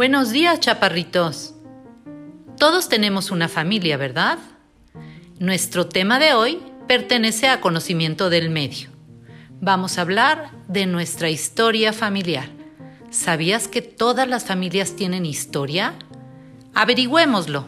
Buenos días, chaparritos. Todos tenemos una familia, ¿verdad? Nuestro tema de hoy pertenece a conocimiento del medio. Vamos a hablar de nuestra historia familiar. ¿Sabías que todas las familias tienen historia? Averigüémoslo.